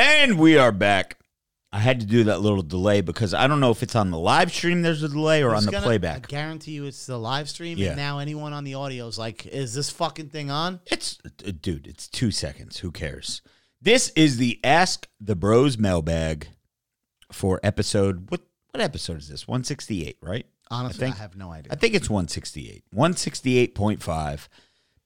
And we are back. I had to do that little delay because I don't know if it's on the live stream there's a delay or on the gonna- playback. I guarantee you it's the live stream. Yeah. And now anyone on the audio is like, is this fucking thing on? It's uh, dude, it's 2 seconds. Who cares? This is the Ask the Bros mailbag for episode what what episode is this? 168, right? Honestly, I, think- have no idea. I think it's 168. 168.5.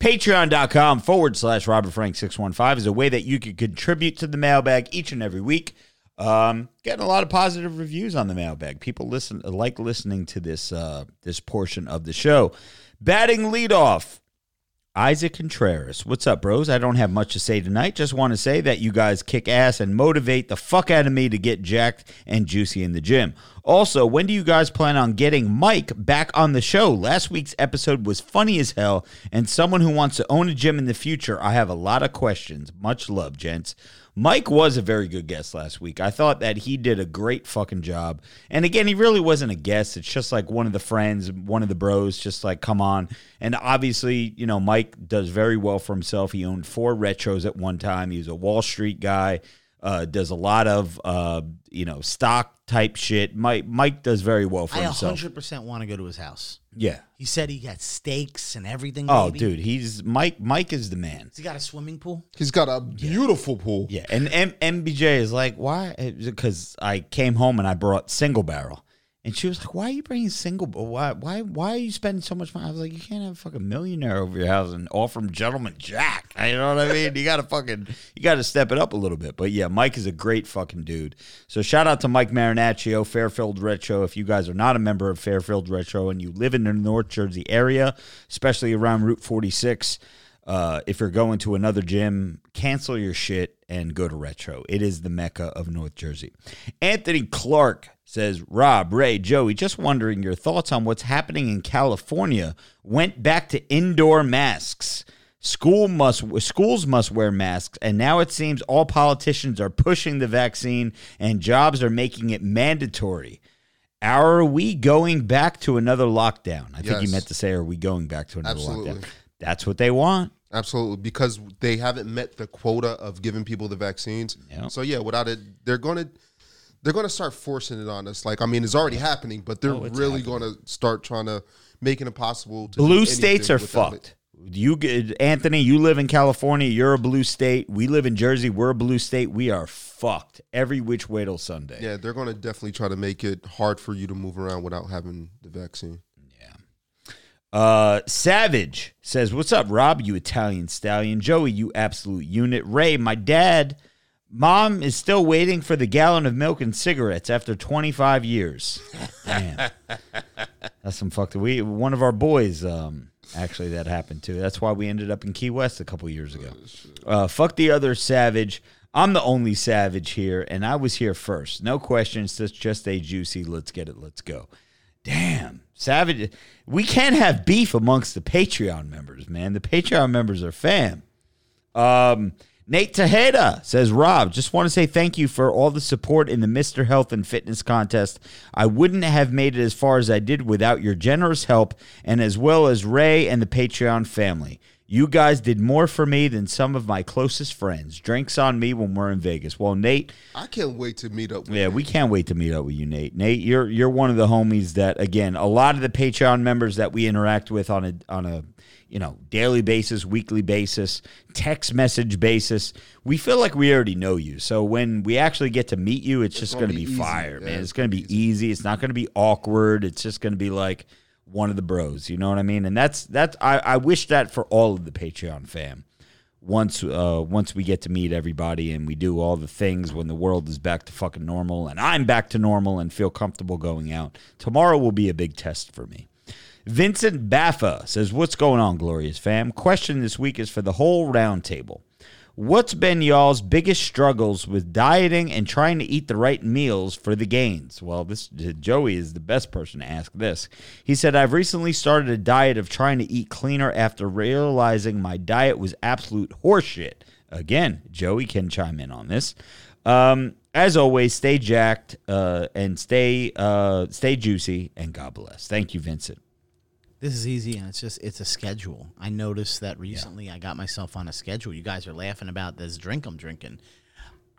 Patreon.com forward slash Robert Frank 615 is a way that you can contribute to the mailbag each and every week. Um, getting a lot of positive reviews on the mailbag. People listen like listening to this uh, this portion of the show. Batting leadoff. Isaac Contreras. What's up, bros? I don't have much to say tonight. Just want to say that you guys kick ass and motivate the fuck out of me to get jacked and juicy in the gym. Also, when do you guys plan on getting Mike back on the show? Last week's episode was funny as hell, and someone who wants to own a gym in the future, I have a lot of questions. Much love, gents. Mike was a very good guest last week. I thought that he did a great fucking job. And again, he really wasn't a guest. It's just like one of the friends, one of the bros, just like, come on. And obviously, you know, Mike does very well for himself. He owned four retros at one time. He was a Wall Street guy, uh, does a lot of, uh, you know, stock type shit. Mike, Mike does very well for himself. I himself. 100% want to go to his house. Yeah. He said he got steaks and everything. Oh, baby. dude, he's Mike. Mike is the man. Has he got a swimming pool? He's got a beautiful pool. Yeah, and M- MBJ is like, why? Because I came home and I brought single barrel, and she was like, why are you bringing single? Why? Why? Why are you spending so much money? I was like, you can't have a fucking millionaire over your house and offer him gentleman Jack. You know what I mean? You got to fucking, you got to step it up a little bit. But yeah, Mike is a great fucking dude. So shout out to Mike Marinaccio, Fairfield Retro. If you guys are not a member of Fairfield Retro and you live in the North Jersey area, especially around Route 46. Uh, if you're going to another gym, cancel your shit and go to Retro. It is the mecca of North Jersey. Anthony Clark says, Rob, Ray, Joey, just wondering your thoughts on what's happening in California. Went back to indoor masks. School must schools must wear masks, and now it seems all politicians are pushing the vaccine, and jobs are making it mandatory. Are we going back to another lockdown? I think he meant to say, "Are we going back to another Absolutely. lockdown?" That's what they want. Absolutely, because they haven't met the quota of giving people the vaccines. Yeah. So yeah, without it, they're gonna they're gonna start forcing it on us. Like I mean, it's already happening, but they're Oh, really gonna start trying to make it impossible. to Blue states are without it. fucked. You get Anthony, you live in California, you're a blue state. We live in Jersey, we're a blue state. We are fucked every which way till Sunday. Yeah, they're gonna definitely try to make it hard for you to move around without having the vaccine. Uh, Savage says, "What's up, Rob? You Italian stallion, Joey, you absolute unit. Ray, my dad, mom is still waiting for the gallon of milk and cigarettes after 25 years. Damn, that's some fucked. Up. We one of our boys, um, actually that happened too. That's why we ended up in Key West a couple years ago. Uh, fuck the other Savage." I'm the only savage here, and I was here first. No questions. Just just a juicy. Let's get it. Let's go. Damn, Savage. We can't have beef amongst the Patreon members, man. The Patreon members are fam. Um, Nate Tejeda says, Rob, just want to say thank you for all the support in the Mr. Health and Fitness contest. I wouldn't have made it as far as I did without your generous help and as well as Ray and the Patreon family. You guys did more for me than some of my closest friends. Drinks on me when we're in Vegas. Well, Nate, I can't wait to meet up. with yeah, we can't wait to meet up with you, Nate. Nate, you're you're one of the homies that again, a lot of the Patreon members that we interact with on a on a you know daily basis, weekly basis, text message basis. We feel like we already know you. So when we actually get to meet you, it's, just gonna be be, easy. fire, man. it's It's going to be easy. It's not going to be awkward. It's just going to be like one of the bros. You know what I mean? And that's that's I, I wish that for all of the Patreon fam once uh once we get to meet everybody and we do all the things when the world is back to fucking normal and I'm back to normal and feel comfortable going out. Tomorrow will be a big test for me. Vincent Baffa says, "What's going on, glorious fam? Question this week is for the whole round table. What's been y'all's biggest struggles with dieting and trying to eat the right meals for the gains? Well, this Joey is the best person to ask this. He said, I've recently started a diet of trying to eat cleaner after realizing my diet was absolute horseshit. Again, Joey can chime in on this. Um, as always, stay jacked uh, and stay uh, stay juicy, and God bless. Thank you, Vincent. This is easy, and it's just it's a schedule. I noticed that recently. I got myself on a schedule. You guys are laughing about this drink I'm drinking.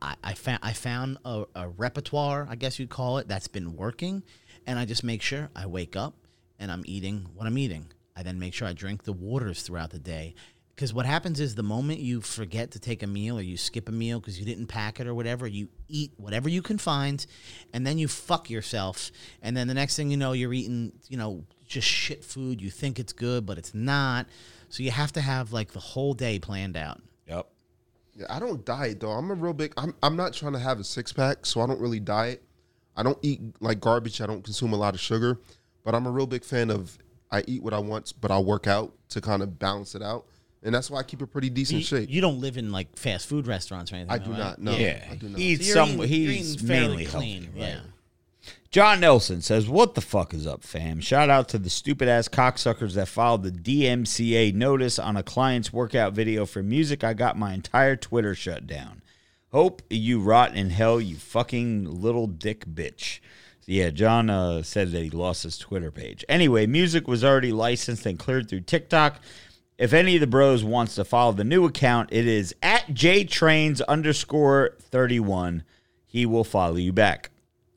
I, I found I found a, a repertoire, I guess you'd call it, that's been working, and I just make sure I wake up and I'm eating what I'm eating. I then make sure I drink the waters throughout the day. Because what happens is the moment you forget to take a meal or you skip a meal because you didn't pack it or whatever, you eat whatever you can find, and then you fuck yourself. And then the next thing you know, you're eating, you know, just shit food. You think it's good, but it's not. So you have to have like the whole day planned out. Yep. Yeah, I don't diet though. I'm a real big. I'm I'm not trying to have a six pack, so I don't really diet. I don't eat like garbage. I don't consume a lot of sugar, but I'm a real big fan of. I eat what I want, but I'll work out to kind of balance it out, and that's why I keep a pretty decent You, shape. you don't live in like fast food restaurants or anything. I though, do right? not. No, Yeah. I do not. He So eats you're some. eating- he's mainly clean. healthy, Yeah. John Nelson says, What the fuck is up, fam? Shout out to the stupid ass cocksuckers that filed the DMCA notice on a client's workout video for music. I got my entire Twitter shut down. Hope you rot in hell, you fucking little dick bitch. Yeah, John uh, said that he lost his Twitter page. Anyway, music was already licensed and cleared through TikTok. If any of the bros wants to follow the new account, it is at jtrains underscore 31. He will follow you back.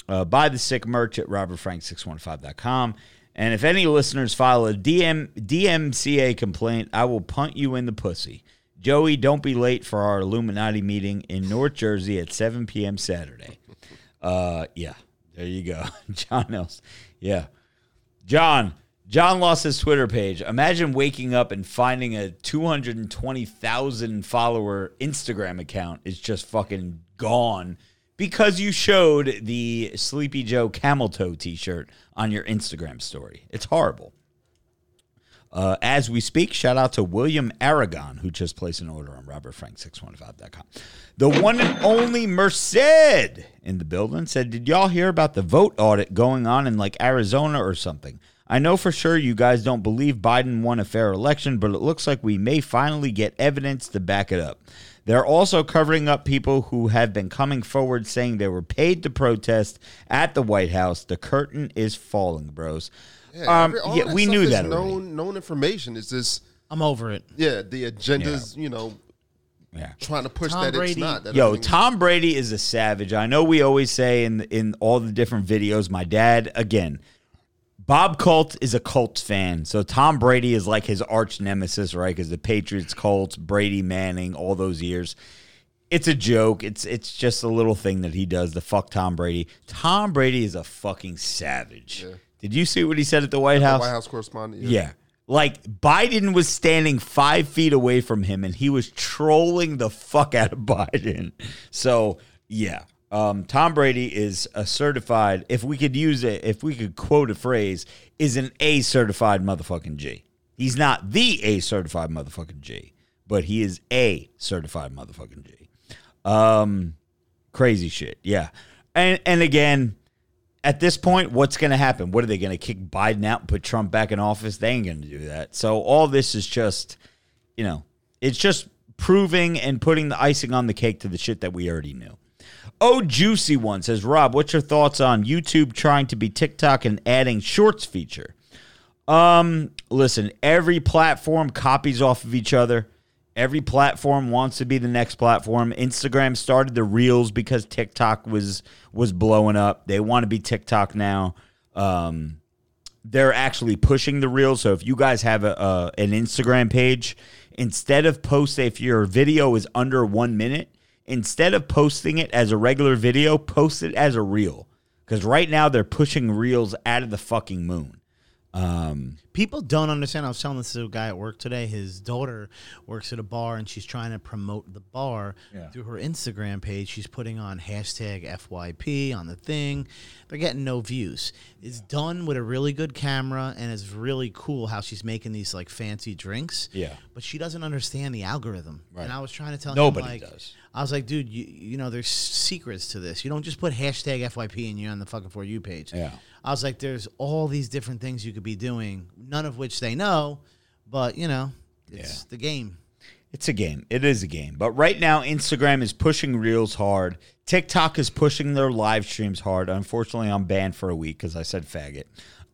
Uh, buy the sick merch at robertfrank615.com. And if any listeners file a DM, DMCA complaint, I will punt you in the pussy. Joey, don't be late for our Illuminati meeting in North Jersey at 7 p.m. Saturday. Uh, yeah, there you go. John Nelson. Yeah. John, John lost his Twitter page. Imagine waking up and finding a 220,000 follower Instagram account is just fucking gone because you showed the Sleepy Joe camel toe t shirt on your Instagram story. It's horrible. Uh, as we speak, shout out to William Aragon, who just placed an order on robertfrank615.com. The one and only Merced in the building said, Did y'all hear about the vote audit going on in like Arizona or something? I know for sure you guys don't believe Biden won a fair election, but it looks like we may finally get evidence to back it up. They're also covering up people who have been coming forward saying they were paid to protest at the White House. The curtain is falling, bros. Yeah, um, every- all yeah we knew that already. known known information. is this. I'm over it. yeah, the agendas. You know, Yeah. trying to push Tom that Brady- it's not. That Yo, Tom Brady is a savage. I know we always say in in all the different videos. My dad, again, Bob Colt is a Colts fan, so Tom Brady is like his arch nemesis, right? Because the Patriots, Colts, Brady, Manning, all those years. It's a joke. It's it's just a little thing that he does. The fuck Tom Brady. Tom Brady is a fucking savage. Did you see what he said at the White House? White House correspondent. Yeah. Like Biden was standing five feet away from him and he was trolling the fuck out of Biden. So, yeah. Um, Tom Brady is a certified, if we could use it, if we could quote a phrase, is an A certified motherfucking G. He's not the A certified motherfucking G, but he is a certified motherfucking G. Um, crazy shit. Yeah. And, and again, at this point, what's going to happen? What are they going to kick Biden out and put Trump back in office? They ain't going to do that. So all this is just, you know, it's just proving and putting the icing on the cake to the shit that we already knew. Oh, Juicy One says, Rob, what's your thoughts on YouTube trying to be TikTok and adding shorts feature? Um, listen, every platform copies off of each other. Every platform wants to be the next platform. Instagram started the reels because TikTok was was blowing up. They want to be TikTok now. Um, they're actually pushing the reels. So if you guys have a, an Instagram page, instead of post if your video is under one minute, instead of posting it as a regular video, post it as a reel. Because right now they're pushing reels out of the fucking moon. Um, People don't understand. I was telling this to a guy at work today. His daughter works at a bar and she's trying to promote the bar Yeah. through her Instagram page. She's putting on hashtag FYP on the thing. They're getting no views. It's done with a really good camera and it's really cool how she's making these like fancy drinks. Yeah. But she doesn't understand the algorithm. Right. And I was trying to tell Nobody him like does. I was like, dude, you, you know, there's secrets to this. You don't just put hashtag FYP and you're on the fucking For You page. Yeah. I was like, there's all these different things you could be doing, none of which they know, but, you know, it's Yeah. the game. It's a game. It is a game. But right now, Instagram is pushing Reels hard. TikTok is pushing their live streams hard. Unfortunately, I'm banned for a week because I said faggot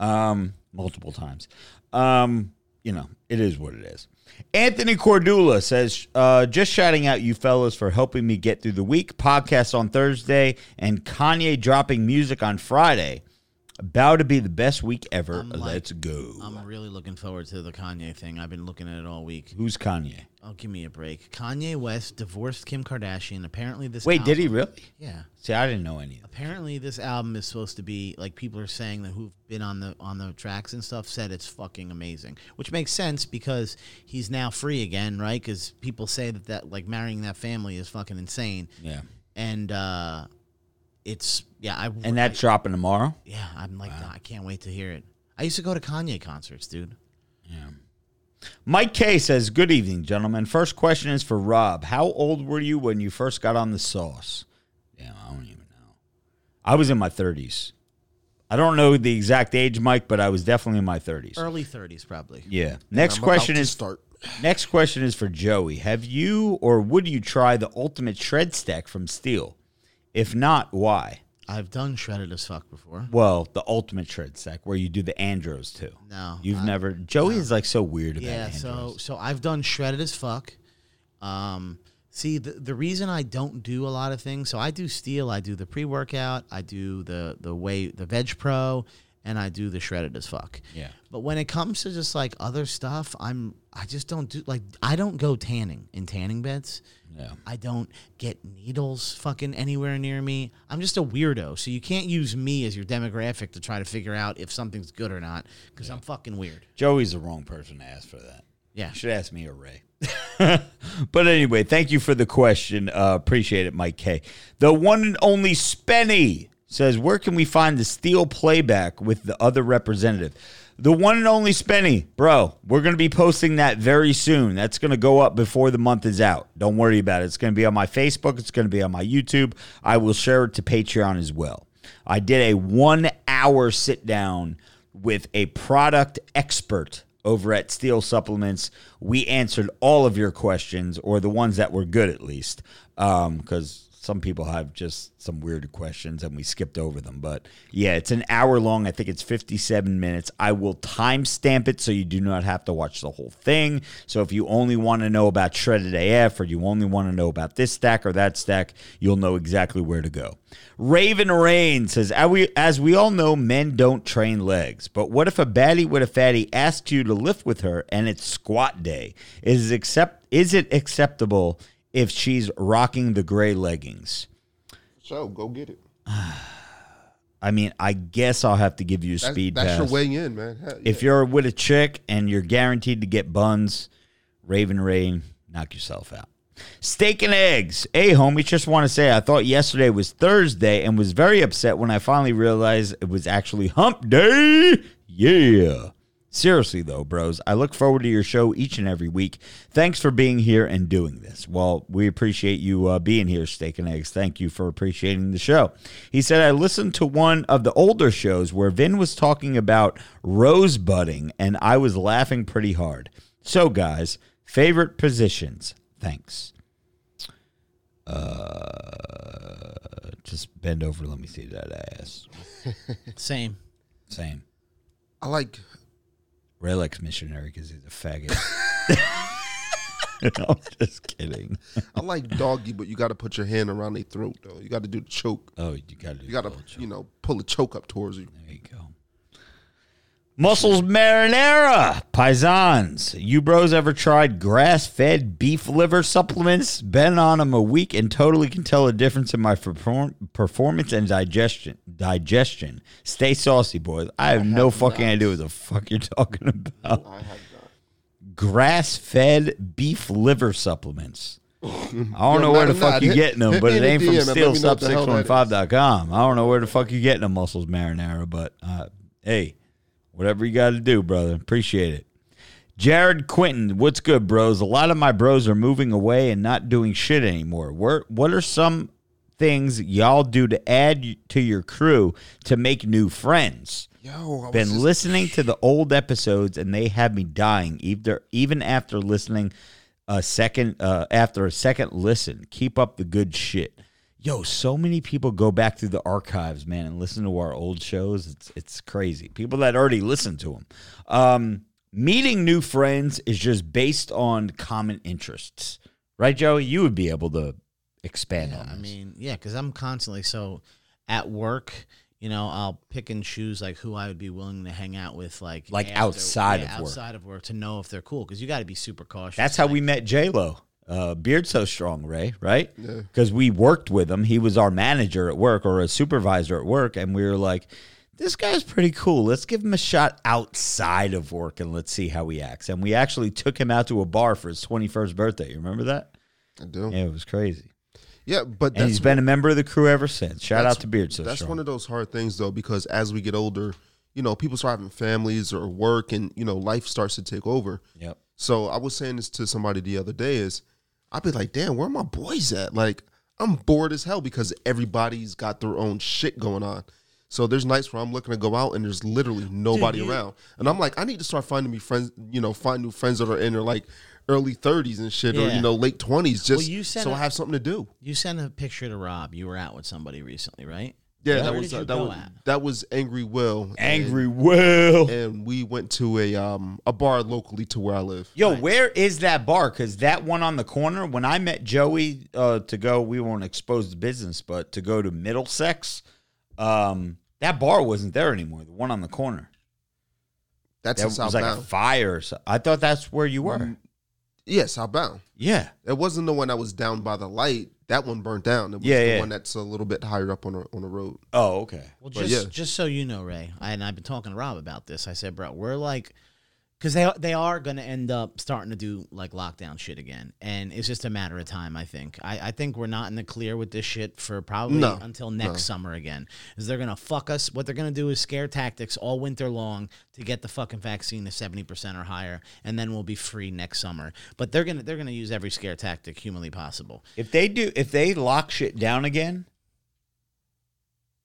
um, multiple times. Um, you know, it is what it is. Anthony Cordula says, uh, just shouting out you fellas for helping me get through the week. Podcast on Thursday and Kanye dropping music on Friday. About to be the best week ever. I'm like- Let's go. I'm really looking forward to the Kanye thing. I've been looking at it all week. Who's Kanye? Oh, give me a break. Kanye West divorced Kim Kardashian. Apparently, this Wait, did he album- really? Yeah. See, I didn't know any of that. Apparently, this album is supposed to be like people are saying that who've been on the on the tracks and stuff said it's fucking amazing, which makes sense because he's now free again, right? Because people say that that like marrying that family is fucking insane, Yeah. and uh it's yeah, I And that's dropping tomorrow? yeah, I'm like I can't wait to hear it. I used to go to Kanye concerts, dude. Yeah. Mike K says, Good evening, gentlemen. First question is for Rob. How old were you when you first got on the sauce? Damn, I don't even know. I was in my 30s. I don't know the exact age, Mike, but I was definitely in my 30s. Early 30s, probably. Yeah. Next question is start. Next question is for Joey. Have you or would you try the ultimate shred stack from Steel? If not, why? I've done shredded as fuck before. Well, the ultimate shred stack where you do the andros too. No, You've I- never Joey is like so weird about Yeah, andros. so so I've done shredded as fuck. Um, see, the the reason I don't do a lot of things, so I do steel, I do the pre workout, I do the the way the Veg Pro, and I do the shredded as fuck. Yeah. But when it comes to just like other stuff, I'm I just don't do like I don't go tanning in tanning beds. Yeah. I don't get needles fucking anywhere near me. I'm just a weirdo. So you can't use me as your demographic to try to figure out if something's good or not because I'm fucking weird. Joey's the wrong person to ask for that. Yeah. You should ask me or Ray. but anyway, thank you for the question. Uh, appreciate it, Mike K. The one and only Spenny says, Where can we find the steel playback with the other representative? The one and only Spenny, bro, we're going to be posting that very soon. That's going to go up before the month is out. Don't worry about it. It's going to be on my Facebook, it's going to be on my YouTube. I will share it to Patreon as well. I did a one hour sit down with a product expert over at Steel Supplements. We answered all of your questions, or the ones that were good at least, um, because some people have just some weird questions and we skipped over them. But yeah, it's an hour long. I think it's 57 minutes. I will timestamp it so you do not have to watch the whole thing. So if you only want to know about shredded AF or you only want to know about this stack or that stack, you'll know exactly where to go. Raven Rain says, "As we, as we all know, men don't train legs. But what if a baddie with a fatty asks you to lift with her and it's squat day? Is it, accept, is it acceptable if she's rocking the gray leggings? So go get it. I mean, I guess I'll have to give you a That's, speed that's pass. your way in, man. Hell, If you're with a chick and you're guaranteed to get buns, Raven Rain, knock yourself out. Steak and eggs. Hey, homie, just want to say I thought yesterday was Thursday and was very upset when I finally realized it was actually hump day. Yeah. Seriously, though, bros, I look forward to your show each and every week. Thanks for being here and doing this. Well, we appreciate you uh, being here, Steak and Eggs. Thank you for appreciating the show. He said, I listened to one of the older shows where Vin was talking about rosebudding, and I was laughing pretty hard. So, guys, favorite positions. Thanks. Uh, just bend over. Let me see that ass. Same. Same. I like Relics missionary because he's a faggot. I'm just kidding. I like doggy, but you got to put your hand around their throat though. You got to do the choke. Oh, you got to. You got to you know pull the choke up towards you. There you go. Muscles marinara, paisans. You bros ever tried grass-fed beef liver supplements? Been on them a week and totally can tell a difference in my perform- performance and digestion. Digestion. Stay saucy, boys. I have no fucking idea what the fuck you're talking about. I. Grass-fed beef liver supplements. I don't know where the fuck you hit- getting them, but it ain't from DM and let me know what the hell that is. steelsub615.com. I don't know where the fuck you getting the muscles marinara, but uh, hey, whatever you got to do, brother. Appreciate it. Jared Quinton, what's good, bros? A lot of my bros are moving away and not doing shit anymore. Where, what are some things y'all do to add to your crew to make new friends? Yo, I was been just- listening to the old episodes and they have me dying either even after listening a second uh, after a second listen keep up the good shit yo so many people go back through the archives man and listen to our old shows it's it's crazy people that already listen to them um meeting new friends is just based on common interests, right, Joey? You would be able to expand Yeah, on. I mean, yeah, because I'm constantly so at work. You know, I'll pick and choose like who I would be willing to hang out with, like Like outside of work. outside of work, to know if they're cool. Because you got to be super cautious. That's how we met J Lo. Uh, Beard so strong, Ray, right? Yeah. Because we worked with him. He was our manager at work or a supervisor at work, and we were like, "This guy's pretty cool. Let's give him a shot outside of work and let's see how he acts." And we actually took him out to a bar for his twenty first birthday. You remember that? I do. Yeah, it was crazy. Yeah, but And that's he's been a member of the crew ever since. Shout out to Beard so That's strong. one of those hard things though, because as we get older, you know, people start having families or work, and you know, life starts to take over. yep. So I was saying this to somebody the other day: is I'd be like, "Damn, where are my boys at?" Like I'm bored as hell because everybody's got their own shit going on. So there's nights where I'm looking to go out and there's literally nobody you- around, and I'm like, I need to start finding me friends. You know, find new friends that are in their like early 30s and shit, or you know, late 20s, just you said so I it- have something to do. You sent a picture to Rob. You were out with somebody recently, right? Yeah, Where that was uh, that was at? that was Angry Will. and- Angry Will. and we went to a um a bar locally to where I live. Yo, where is that bar? Because that one on the corner, when I met Joey uh, to go, we won't expose the business, but to go to Middlesex, um, that bar wasn't there anymore. The one on the corner. That's That was Southbound. like a fire. so- I thought that's where you were. Mm, yeah, Southbound. Yeah. It wasn't the one that was down by the light. That one burnt down. It was Yeah, the yeah. one that's a little bit higher up on the on the road. Oh, okay. Well, But just yeah. just so you know, Ray, I, and I've been talking to Rob about this. I said, bro, we're like, because they they are going to end up starting to do like lockdown shit again, and it's just a matter of time. I think. I, I think we're not in the clear with this shit for probably No, until next summer again. Is they're gonna fuck us? What they're gonna do is scare tactics all winter long to get the fucking vaccine to seventy percent or higher, and then we'll be free next summer. But they're gonna they're gonna use every scare tactic humanly possible. If they do, if they lock shit down again,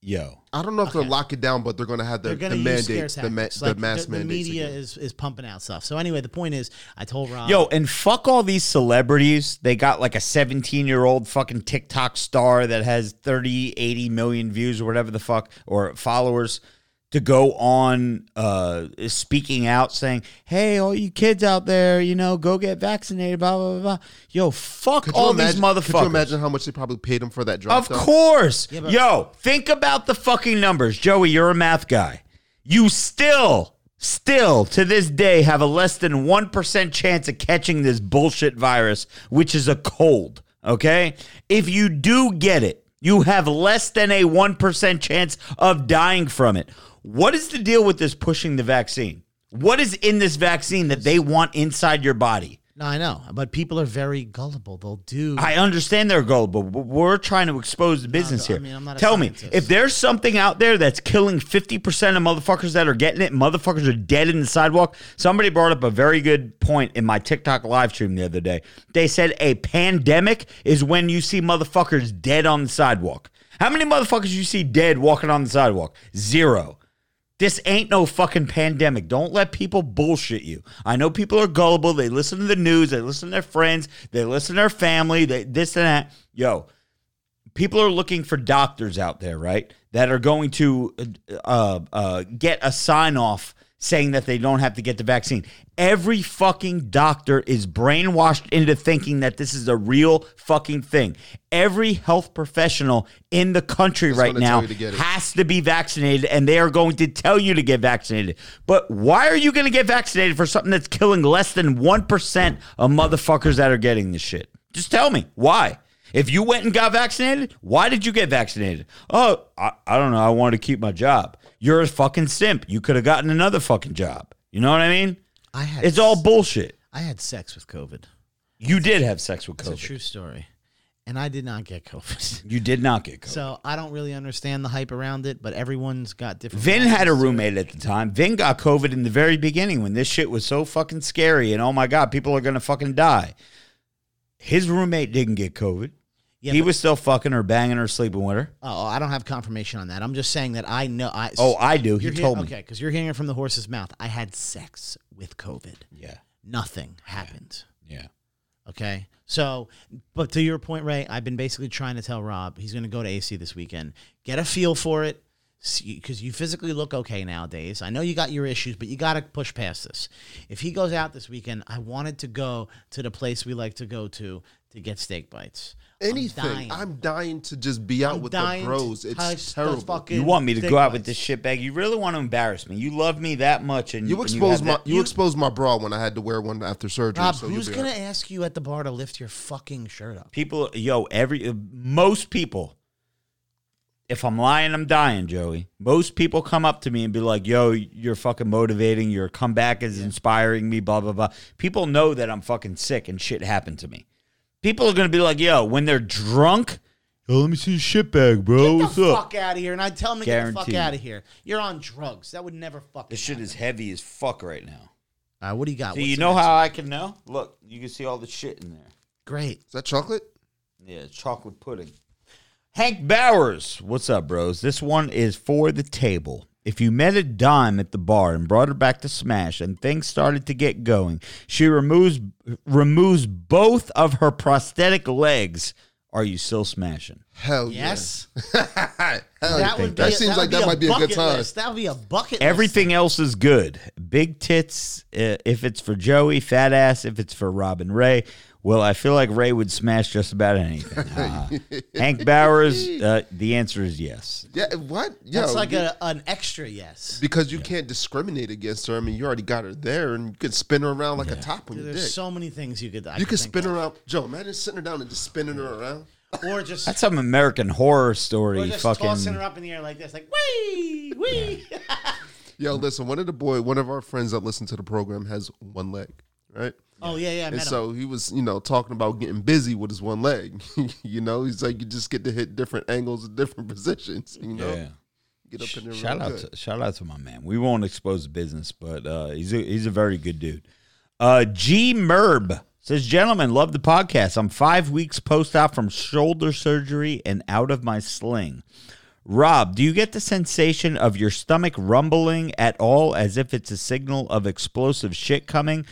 yo, I don't know if Okay. they'll lock it down, but they're going to have the, They're the going to use scare mandates, the, ma- tactics. the mass the, the mandates. media again. is is pumping out stuff. So anyway, the point is, I told Rob, Yo, and fuck all these celebrities. They got like a 17 year old fucking TikTok star that has 30, 80 million views or whatever the fuck, or followers to go on uh, speaking out saying, hey, all you kids out there, you know, go get vaccinated, blah, blah, blah, blah. Yo, fuck Could all imagine, these motherfuckers. Could you imagine how much they probably paid him for that drop? Of though? course. but- Yo, think about the fucking numbers. Joey, you're a math guy. You still, still to this day have a less than 1% chance of catching this bullshit virus, which is a cold. Okay? If you do get it, you have less than a 1% chance of dying from it. What is the deal with this pushing the vaccine? What is in this vaccine that they want inside your body? No, I know, but people are very gullible. They'll do. I understand they're gullible, but we're trying to expose the business I here. mean, I'm not a Tell me, scientist. if there's something out there that's killing 50% of motherfuckers that are getting it, motherfuckers are dead in the sidewalk. Somebody brought up a very good point in my TikTok live stream the other day. They said a pandemic is when you see motherfuckers dead on the sidewalk. How many motherfuckers you see dead walking on the sidewalk? Zero. This ain't no fucking pandemic. Don't let people bullshit you. I know people are gullible. They listen to the news. They listen to their friends. They listen to their family. They this and that. Yo, people are looking for doctors out there, right? That are going to uh, uh, get a sign off saying that they don't have to get the vaccine. Every fucking doctor is brainwashed into thinking that this is a real fucking thing. Every health professional in the country right now to has to be vaccinated and they are going to tell you to get vaccinated. But why are you going to get vaccinated for something that's killing less than 1% of motherfuckers that are getting this shit? Just tell me why. If you went and got vaccinated, why did you get vaccinated? Oh, I, I don't know. I wanted to keep my job. You're a fucking simp. You could have gotten another fucking job. You know what I mean? I had It's all bullshit. I had sex with COVID. You did have sex with COVID. It's a COVID. true story, and I did not get COVID. You did not get COVID. So I don't really understand the hype around it, but everyone's got different. Vin had a to roommate at the time. Vin got COVID in the very beginning when this shit was so fucking scary and oh my god, people are gonna fucking die. His roommate didn't get COVID. Yeah, he but- was still fucking her, banging her, sleeping with her. Oh, I don't have confirmation on that. I'm just saying that I know. I Oh, I do. He You're hear- told me. Okay, because you're hearing it from the horse's mouth. I had sex with COVID. Yeah, Nothing happened. yeah. Okay. So, but to your point, Ray, I've been basically trying to tell Rob he's going to go to AC this weekend. Get a feel for it. because you physically look okay nowadays. I know you got your issues, but you got to push past this. If he goes out this weekend, I wanted to go to the place we like to go to to get steak bites. Anything. dying. I'm dying, to just be out I'm with the bros. It's touch the terrible. fucking You want me to go out with this shit bag? You really want to embarrass me? You love me that much, and You and exposed have my that- you, exposed my bra when I had to wear one after surgery. Rob, so you'll who's gonna all right. ask you at the bar to lift your fucking shirt up? people. Yo, every uh, most people. If I'm lying, I'm dying, Joey. Most people come up to me and be like, "Yo, you're fucking motivating. Your comeback is inspiring me." Blah blah blah. People know that I'm fucking sick and shit happened to me. People are gonna be like, "Yo," when they're drunk. Yo, let me see your shit bag, bro. Get What's the up? fuck out of here, and I tell him to get the fuck out of here. You're on drugs. That would never fucking. This shit happen. is heavy as fuck right now. All right, what do you got? So What's you the know next how one? I can know? Look, you can see all the shit in there. Great. Is that chocolate? Yeah, chocolate pudding. Hank Bowers, what's up, bros? This one is for the table. If you met a dime at the bar and brought her back to Smash and things started to get going, she removes removes both of her prosthetic legs. Are you still smashing? Hell Yes. yeah. Hell. That would That be, seems that like that might be a good time. list. That would be a bucket. list. Everything else is good. Big tits uh, if it's for Joey, fat ass if it's for Robin Ray. Well, I feel like Ray would smash just about anything. Uh, Hank Bowers, uh, the answer is yes. Yeah, what? Yo, That's like you- a, an extra yes. because you can't discriminate against her. I mean, you already got her there, and you can spin her around like a top on your There's dick. so many things you could. I you could can think spin her of. around. Joe, imagine sitting her down and just spinning her around. or just That's some American horror or story. just Fucking tossing her up in the air like this, like wee wee. Yo, listen, one of the boy, one of our friends that listen to the program has one leg, right? Oh yeah, yeah. I And met him. so he was, you know, talking about getting busy with his one leg. you know, he's like, you just get to hit different angles and different positions. You know, yeah. get up in there. Shout out good. to shout out to my man. We won't expose the business, but uh, he's a, he's a very good dude. Uh, G Merb says, "Gentlemen, love the podcast. I'm five weeks post op from shoulder surgery and out of my sling. Rob, do you get the sensation of your stomach rumbling at all, as if it's a signal of explosive shit coming,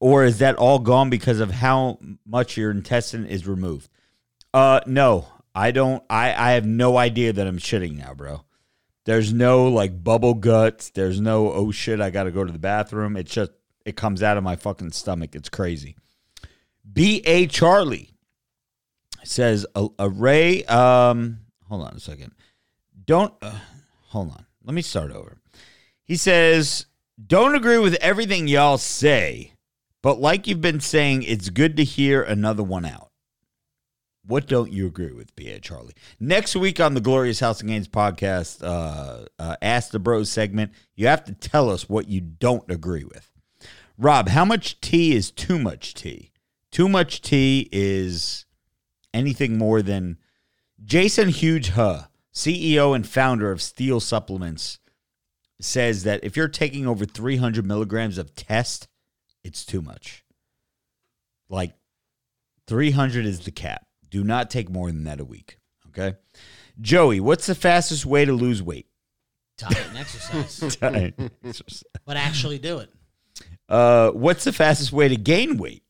or is that all gone because of how much your intestine is removed?" Uh, no, I don't. I I have no idea that I'm shitting now, bro. There's no like bubble guts. There's no oh shit, I got to go to the bathroom. It's just it comes out of my fucking stomach. It's crazy. B A Charlie says a, Ray. Um, hold on a second. Don't uh, hold on. Let me start over. He says, "Don't agree with everything y'all say, but like you've been saying, it's good to hear another one out." What don't you agree with, B.A. Charlie? Next week on the Glorious House of Gains podcast, uh, uh, Ask the Bros segment, you have to tell us what you don't agree with. Rob, how much tea is too much tea? Too much tea is anything more than Jason Huge Huh, CEO and founder of Steel Supplements, says that if you're taking over 300 milligrams of test, it's too much. Like 300 is the cap. Do not take more than that a week. Okay. Joey, what's the fastest way to lose weight? diet and exercise, Diet and exercise. but actually do it. uh, what's the fastest way to gain weight?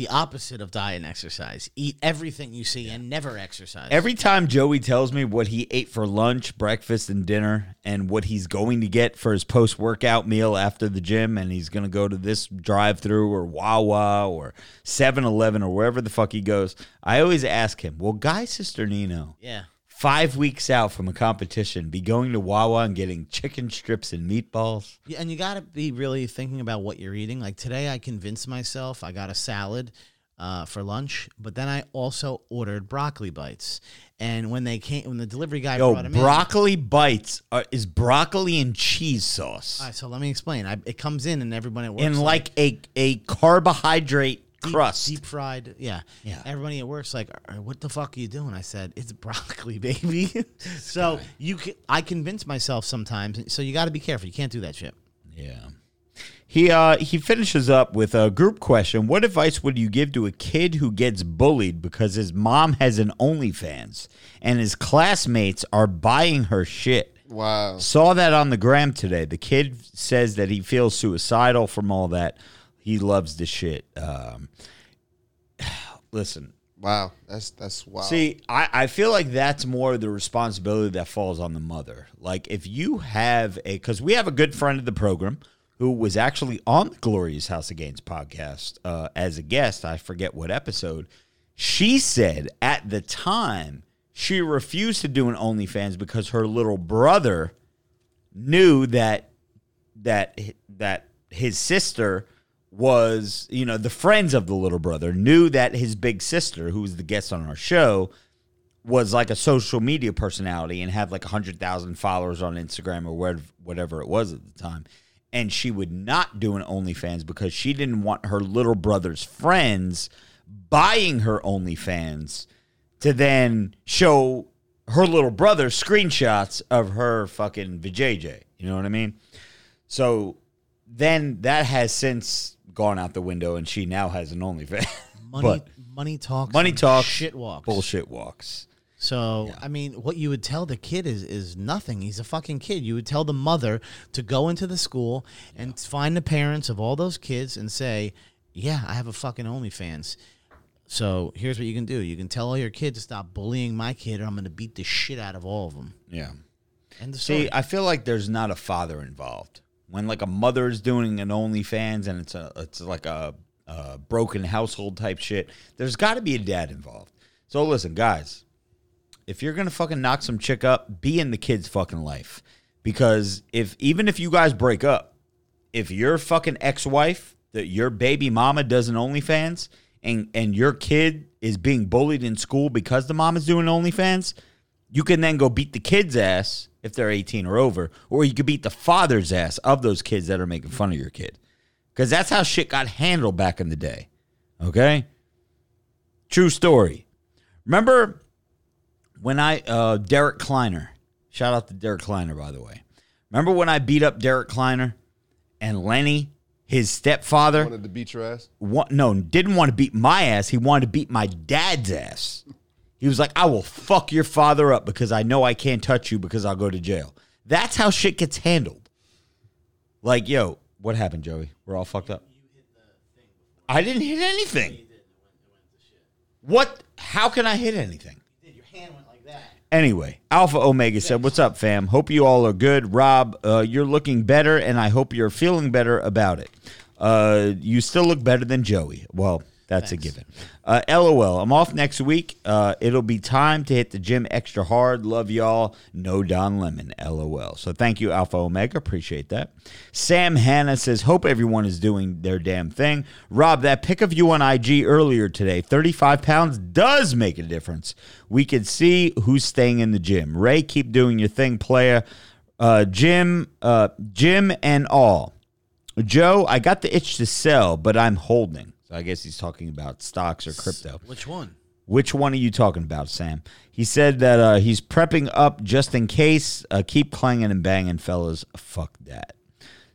The opposite of diet and exercise. Eat everything you see and never exercise. Every time Joey tells me what he ate for lunch, breakfast, and dinner, and what he's going to get for his post workout meal after the gym, and he's going to go to this drive through or Wawa or 7 Eleven or wherever the fuck he goes, I always ask him, Well, Guy Sister Nino, yeah. Five weeks out from a competition, be going to Wawa and getting chicken strips and meatballs? Yeah, and you got to be really thinking about what you're eating. Like today, I convinced myself I got a salad uh, for lunch, but then I also ordered broccoli bites. And when they came, when the delivery guy Yo, brought them in, broccoli bites are, is broccoli and cheese sauce All right, so let me explain. I, it comes in, and everybody at works in like a a carbohydrate deep, crust. deep fried. Yeah, Yeah. Everybody at work's like, "Uh, "What the fuck are you doing?" I said, "It's broccoli, baby." so you, can, I convince myself sometimes. So you got to be careful. You can't do that shit. Yeah. He uh he finishes up with a group question. What advice would you give to a kid who gets bullied because his mom has an OnlyFans and his classmates are buying her shit? Wow. Saw that on the gram today. The kid says that he feels suicidal from all that. He loves the shit. Um, listen, Wow, that's that's wow. See, I, I feel like that's more the responsibility that falls on the mother. Like if you have a because we have a good friend of the program who was actually on the Glorious House of Gains podcast uh, as a guest. I forget what episode. She said at the time she refused to do an OnlyFans because her little brother knew that that that his sister was, you know, the friends of the little brother knew that his big sister, who was the guest on our show, was like a social media personality and had like 100,000 followers on Instagram or whatever, it was at the time. And she would not do an OnlyFans because she didn't want her little brother's friends buying her OnlyFans to then show her little brother screenshots of her fucking vajayjay. You know what I mean? So then that has since gone out the window, and she now has an OnlyFans. Money, but money talks. money talks, Shit walks. bullshit walks. So I mean, what you would tell the kid is is nothing. He's a fucking kid. You would tell the mother to go into the school and find the parents of all those kids and say, "Yeah, I have a fucking OnlyFans." So here's what you can do: you can tell all your kids to stop bullying my kid, or I'm going to beat the shit out of all of them. Yeah. And the See. I feel like there's not a father involved. When like a mother is doing an OnlyFans and it's a it's like a, a broken household type shit, there's got to be a dad involved. So listen, guys, if you're gonna fucking knock some chick up, be in the kid's fucking life. Because if even if you guys break up, if your fucking ex-wife, that your baby mama does an OnlyFans, and and your kid is being bullied in school because the mom is doing OnlyFans, you can then go beat the kid's ass if they're 18 or over, or you could beat the father's ass of those kids that are making fun of your kid. Because that's how shit got handled back in the day. Okay? True story. Remember when I, uh, Derek Kleiner, shout out to Derek Kleiner, by the way. Remember when I beat up Derek Kleiner and Lenny, his stepfather? wanted to beat your ass. wa- no, didn't want to beat my ass. He wanted to beat my dad's ass. He was like, I will fuck your father up because I know I can't touch you because I'll go to jail. That's how shit gets handled. Like, yo, what happened, Joey? We're all fucked up. I didn't hit anything. What? How can I hit anything? your hand went like that. Anyway, Alpha Omega said, What's up, fam? Hope you all are good. Rob, uh, you're looking better, and I hope you're feeling better about it. Uh, you still look better than Joey. Well, that's a given. Uh, LOL. I'm off next week. Uh, it'll be time to hit the gym extra hard. Love y'all. No Don Lemon. LOL. So thank you, Alpha Omega. Appreciate that. Sam Hanna says, Hope everyone is doing their damn thing. Rob, that pic of you on IG earlier today, 35 pounds does make a difference. We could see who's staying in the gym. Ray, keep doing your thing, player. Uh, Jim, uh, Jim, and all. Joe, I got the itch to sell, but I'm holding. So I guess he's talking about stocks or crypto. Which one? Which one are you talking about, Sam? He said that uh, he's prepping up just in case. Uh, keep clanging and banging, fellas. Fuck that.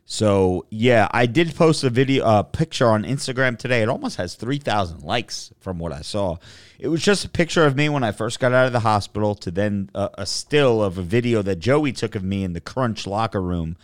So yeah, I did post a video, a picture on Instagram today. It almost has three thousand likes from what I saw. It was just a picture of me when I first got out of the hospital, to then uh, a still of a video that Joey took of me in the Crunch locker room,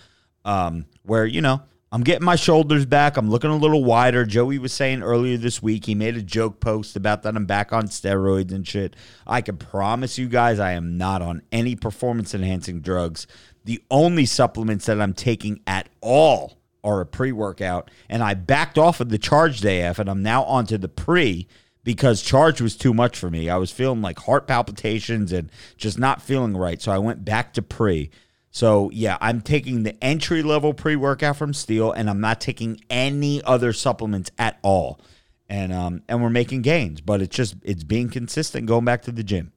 um, where you know I'm getting my shoulders back. I'm looking a little wider. Joey was saying earlier this week he made a joke post about that I'm back on steroids and shit. I can promise you guys I am not on any performance enhancing drugs. The only supplements that I'm taking at all are a pre workout, and I backed off of the Charge AF, and I'm now onto the pre because Charge was too much for me. I was feeling like heart palpitations and just not feeling right, so I went back to pre. So yeah, I'm taking the entry level pre workout from Steel, and I'm not taking any other supplements at all. And um and we're making gains, but it's just it's being consistent, going back to the gym.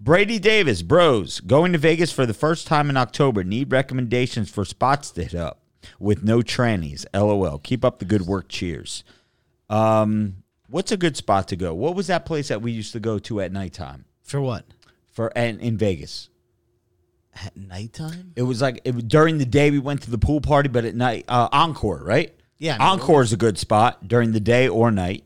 Brady Davis, bros, going to Vegas for the first time in October. Need recommendations for spots to hit up with no trannies. LOL. Keep up the good work. Cheers. Um, what's a good spot to go? What was that place that we used to go to at nighttime For what? for and in Vegas? At nighttime? It was like it during the day we went to the pool party, but at night uh, Encore, right? Yeah, I mean, Encore is a good spot during the day or night.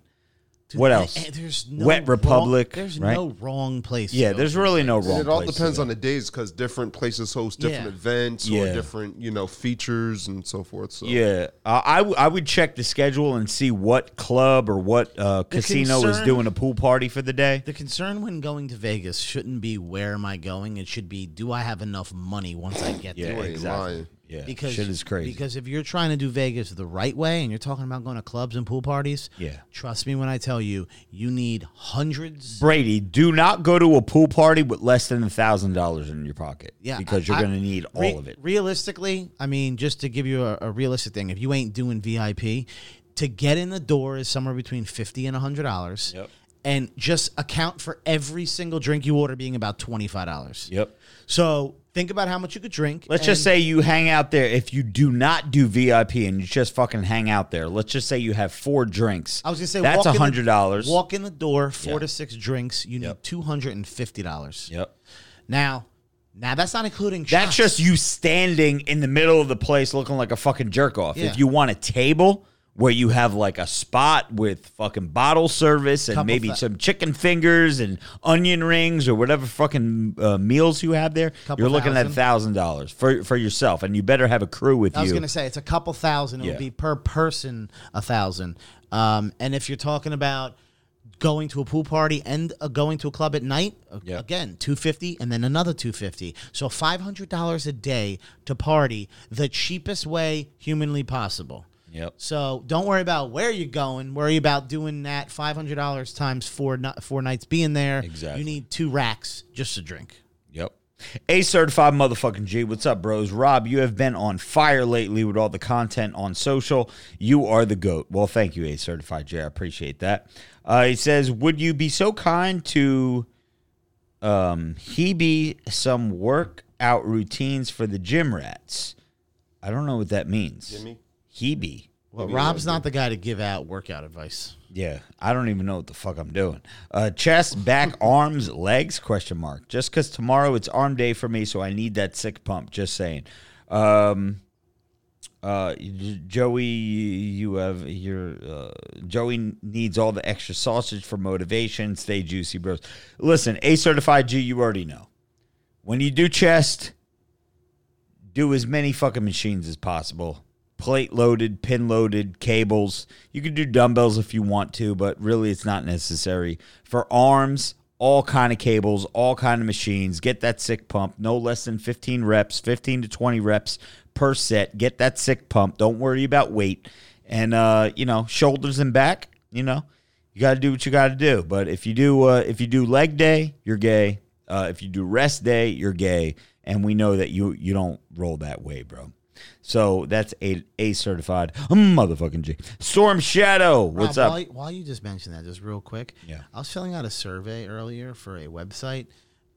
Dude, What else? eh, There's no Wet wrong- Republic, there's right? no wrong place. Yeah, go there's for really no wrong. And it all place depends go. on the days because different places host different Yeah. events Yeah. or different, you know, features and so forth. So Yeah, uh, I, w- I would check the schedule and see what club or what uh, casino is doing a pool party for the day. The concern when going to Vegas shouldn't be where am I going. It should be do I have enough money once I get Yeah, there. You exactly. Yeah, Because shit is crazy. Because if you're trying to do Vegas the right way and you're talking about going to clubs and pool parties, Yeah. trust me when I tell you, you need hundreds. Brady, do not go to a pool party with less than a thousand dollars in your pocket. Yeah, because you're going to need all Re- of it. Realistically, I mean, just to give you a, a realistic thing, if you ain't doing VIP, to get in the door is somewhere between fifty and hundred dollars. Yep. And just account for every single drink you order being about twenty five dollars. Yep. So think about how much you could drink. Let's just say you hang out there. If you do not do VIP and you just fucking hang out there, let's just say you have four drinks. I was gonna say that's walk a in the- hundred dollars. Walk in the door, four Yeah. to six drinks. You need Yep. two hundred and fifty dollars. Yep. Now, now that's not including. That's just you standing in the middle of the place looking like a fucking jerk off. Yeah. If you want a table where you have like a spot with fucking bottle service and Couple maybe fa- some chicken fingers and onion rings or whatever fucking uh, meals you have there, Couple you're looking at thousand. thousand dollars for for yourself, and you better have a crew with you. I was gonna say it's a couple thousand. It Yeah. would be per person a thousand. Um, and if you're talking about going to a pool party and uh, going to a club at night, Yeah. again two fifty, and then another two fifty. So five hundred dollars a day to party the cheapest way humanly possible. Yep. So don't worry about where you're going. Worry about doing that five hundred dollars times four four nights being there. Exactly. You need two racks just to drink. Yep. A certified motherfucking G. What's up, bros? Rob, you have been on fire lately with all the content on social. You are the GOAT. Well, thank you, A certified J. I appreciate that. Uh, he says, Would you be so kind to um, he be some workout routines for the gym rats? I don't know what that means. Jimmy? Hebe. Well, Rob's not the guy to give out workout advice. Yeah, I don't even know what the fuck I'm doing. Uh, chest, back, arms, legs? Question mark. Just because tomorrow it's arm day for me, so I need that sick pump. Just saying. Um, uh, Joey, you have your uh, Joey needs all the extra sausage for motivation. Stay juicy, bros. Listen, A certified G, you already know. When you do chest, do as many fucking machines as possible. Plate loaded, pin loaded, cables. You can do dumbbells if you want to, but really it's not necessary. For arms, all kind of cables, all kind of machines. Get that sick pump. No less than 15 reps, 15 to 20 reps per set. Get that sick pump. Don't worry about weight. And uh, you know, shoulders and back, you know, you got to do what you got to do. But if you do uh, if you do leg day, you're gay. Uh, if you do rest day, you're gay. And we know that you you don't roll that way, bro. So that's a a certified motherfucking G. Storm Shadow, what's Rob, up? While, while you just mentioned that, just real quick, Yeah. I was filling out a survey earlier for a website,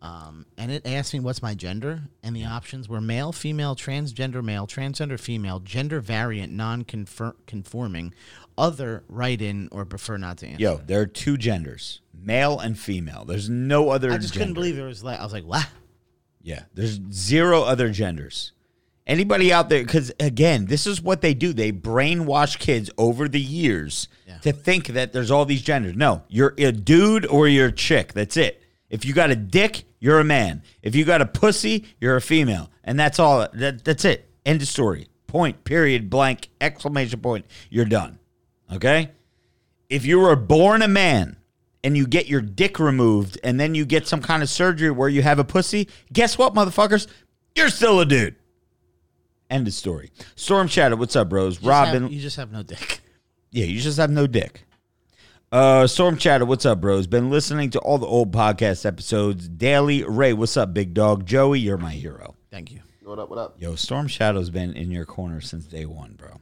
um, and it asked me what's my gender, and the options were male, female, transgender male, transgender female, gender variant, non-conforming, other, write-in, or prefer not to answer. Yo, there are two genders, male and female. There's no other. I just couldn't believe there was like I was like, what? Yeah, there's zero other genders. Anybody out there? Because again, this is what they do. They brainwash kids over the years Yeah. to think that there's all these genders. No, you're a dude or you're a chick. That's it. If you got a dick, you're a man. If you got a pussy, you're a female, and that's all. That, that's it. End of story. Point. Period. Blank. Exclamation point. You're done. Okay. If you were born a man and you get your dick removed and then you get some kind of surgery where you have a pussy, guess what, motherfuckers? You're still a dude. End of story. Storm Shadow, what's up, bros? You just have- Robin, you just have no dick. yeah, you just have no dick. Uh, Storm Shadow, what's up, bros? Been listening to all the old podcast episodes daily. Ray, what's up, big dog? Joey, you're my hero. Thank you. What up? What up? Yo, Storm Shadow's been in your corner since day one, bro.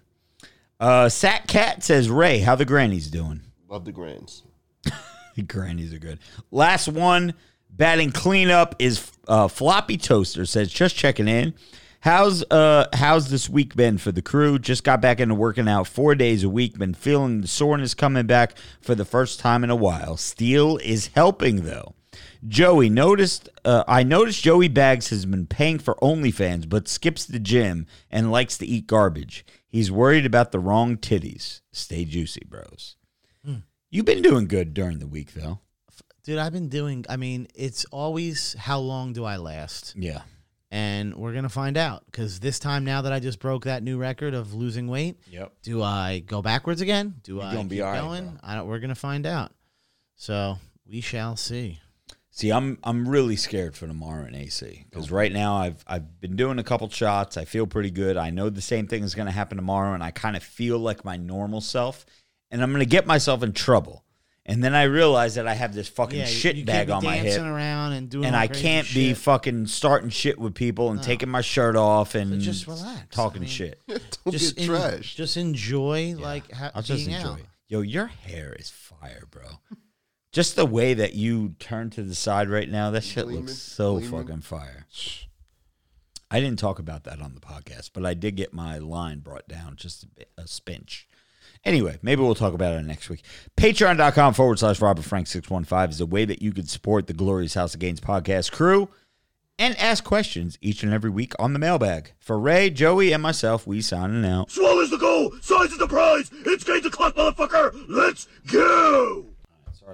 Uh, Sat Cat says, Ray, how the grannies doing? Love the grands. Grannies are good. Last one, batting cleanup is uh, Floppy Toaster says just checking in. How's uh how's this week been for the crew? Just got back into working out four days a week. Been feeling the soreness coming back for the first time in a while. Steel is helping though. Joey noticed. Uh, I noticed Joey Bags has been paying for OnlyFans, but skips the gym and likes to eat garbage. He's worried about the wrong titties. Stay juicy, bros. You've been doing good during the week, though. Dude, I've been doing. I mean, it's always how long do I last, Yeah. And we're gonna find out. Because this time, now that I just broke that new record of losing weight, Yep. do I go backwards again? Do I gonna be keep all right, going? bro. I don't, we're gonna find out. So we shall see. See, I'm I'm really scared for tomorrow in AC because right now I've I've been doing a couple shots. I feel pretty good. I know the same thing is going to happen tomorrow, and I kind of feel like my normal self, and I'm going to get myself in trouble. And then I realize that I have this fucking Yeah, you- shit you bag can't be on my dancing hip, around and doing and all I crazy can't be shit. fucking starting shit with people and taking my shirt off and just relax. talking I mean, shit. Don't just get en- trashed. Just enjoy like ha- I'll just being enjoy out. it. Yo, your hair is fire, bro. Just the way that you turn to the side right now, that shit Gleaming, looks so gleaming. fucking fire. I didn't talk about that on the podcast, but I did get my line brought down just a, bit, a spinch. Anyway, maybe we'll talk about it next week. Patreon.com forward slash Robert Frank 615 is a way that you can support the Glorious House of Gains podcast crew and ask questions each and every week on the mailbag. For Ray, Joey, and myself, we signing out. Swallows the goal, size is the prize. It's game to clock, motherfucker. Let's go.